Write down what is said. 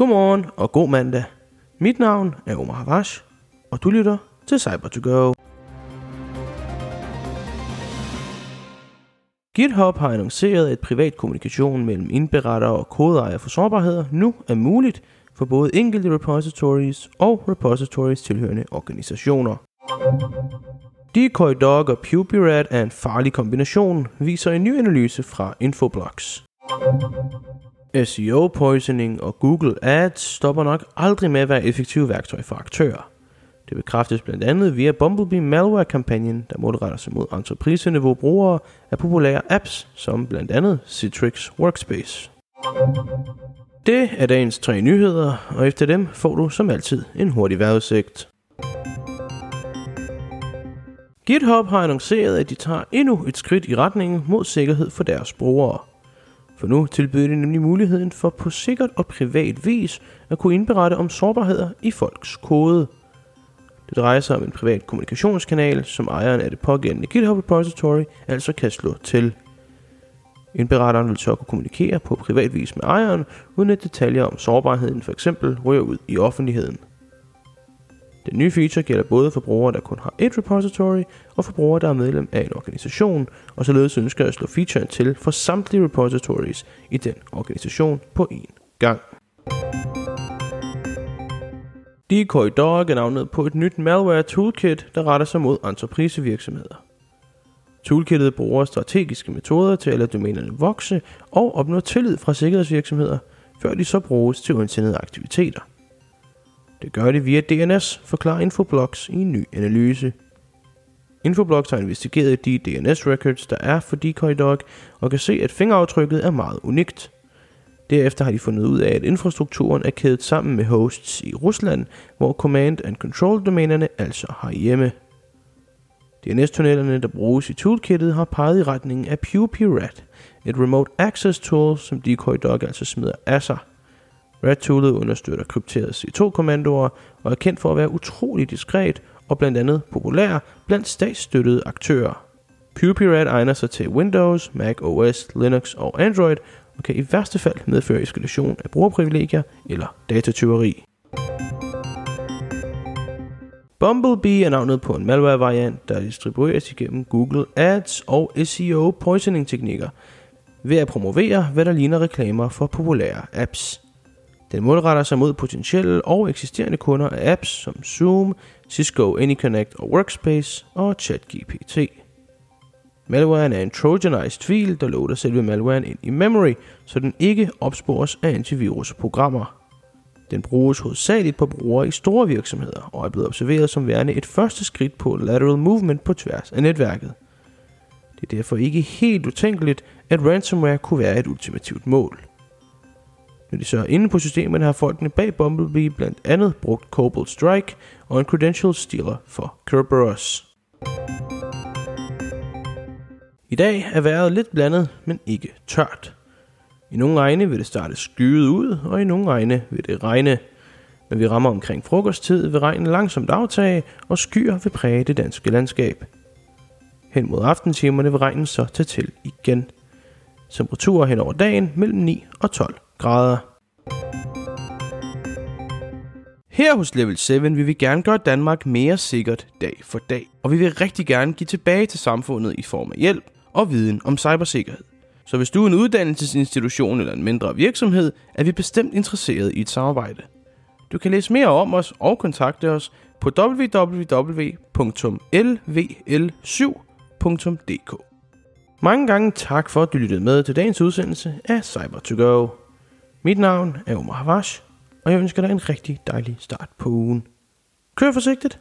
Godmorgen og god mandag. Mit navn er Omar Havash, og du lytter til cyber to go GitHub har annonceret, at privat kommunikation mellem indberettere og kodeejere for sårbarheder nu er muligt for både enkelte repositories og repositories tilhørende organisationer. Decoy Dog og PubeRat er en farlig kombination, viser en ny analyse fra Infoblox. SEO poisoning og Google Ads stopper nok aldrig med at være effektive værktøj for aktører. Det bekræftes blandt andet via Bumblebee Malware-kampagnen, der målretter sig mod entrepriseniveau brugere af populære apps, som blandt andet Citrix Workspace. Det er dagens tre nyheder, og efter dem får du som altid en hurtig vejrudsigt. GitHub har annonceret, at de tager endnu et skridt i retningen mod sikkerhed for deres brugere. For nu tilbyder de nemlig muligheden for på sikkert og privat vis at kunne indberette om sårbarheder i folks kode. Det drejer sig om en privat kommunikationskanal, som ejeren af det pågældende GitHub repository altså kan slå til. Indberetteren vil så kunne kommunikere på privat vis med ejeren, uden at detaljer om sårbarheden for eksempel ryger ud i offentligheden. Den nye feature gælder både for brugere, der kun har et repository, og for brugere, der er medlem af en organisation, og således ønsker at slå featuren til for samtlige repositories i den organisation på én gang. Decoy Dog er navnet på et nyt malware toolkit, der retter sig mod entreprisevirksomheder. Toolkittet bruger strategiske metoder til at lade domænerne vokse og opnå tillid fra sikkerhedsvirksomheder, før de så bruges til undsendede aktiviteter. Det gør det via DNS, forklarer Infoblox i en ny analyse. Infoblox har investigeret de DNS-records, der er for Decoy Dog, og kan se, at fingeraftrykket er meget unikt. Derefter har de fundet ud af, at infrastrukturen er kædet sammen med hosts i Rusland, hvor command and control domænerne altså har hjemme. DNS-tunnelerne, der bruges i toolkittet, har peget i retningen af PurePRAT, et remote access tool, som Decoy Dog altså smider af sig. Red Toolet understøtter krypterede C2-kommandoer og er kendt for at være utrolig diskret og blandt andet populær blandt statsstøttede aktører. PurePRAT egner sig til Windows, Mac OS, Linux og Android og kan i værste fald medføre eskalation af brugerprivilegier eller datatyveri. Bumblebee er navnet på en malware-variant, der distribueres igennem Google Ads og SEO poisoning teknikker ved at promovere, hvad der ligner reklamer for populære apps. Den målretter sig mod potentielle og eksisterende kunder af apps som Zoom, Cisco AnyConnect og Workspace og ChatGPT. Malwaren er en trojanized fil, der loader selve malwaren ind i memory, så den ikke opspores af antivirusprogrammer. Den bruges hovedsageligt på brugere i store virksomheder og er blevet observeret som værende et første skridt på lateral movement på tværs af netværket. Det er derfor ikke helt utænkeligt, at ransomware kunne være et ultimativt mål. Når de så er inde på systemet, har folkene bag Bumblebee blandt andet brugt Cobalt Strike og en credential stealer for Kerberos. I dag er vejret lidt blandet, men ikke tørt. I nogle egne vil det starte skyet ud, og i nogle egne vil det regne. Når vi rammer omkring frokosttid, vil regnen langsomt aftage, og skyer vil præge det danske landskab. Hen mod aftentimerne vil regnen så tage til igen. Temperaturer hen over dagen mellem 9 og 12 grader. Her hos Level 7 vil vi gerne gøre Danmark mere sikkert dag for dag, og vi vil rigtig gerne give tilbage til samfundet i form af hjælp og viden om cybersikkerhed. Så hvis du er en uddannelsesinstitution eller en mindre virksomhed, er vi bestemt interesseret i et samarbejde. Du kan læse mere om os og kontakte os på www.lvl7.dk. Mange gange tak for, at du lyttede med til dagens udsendelse af cyber to go mit navn er Omar Havash, og jeg ønsker dig en rigtig dejlig start på ugen. Kør forsigtigt!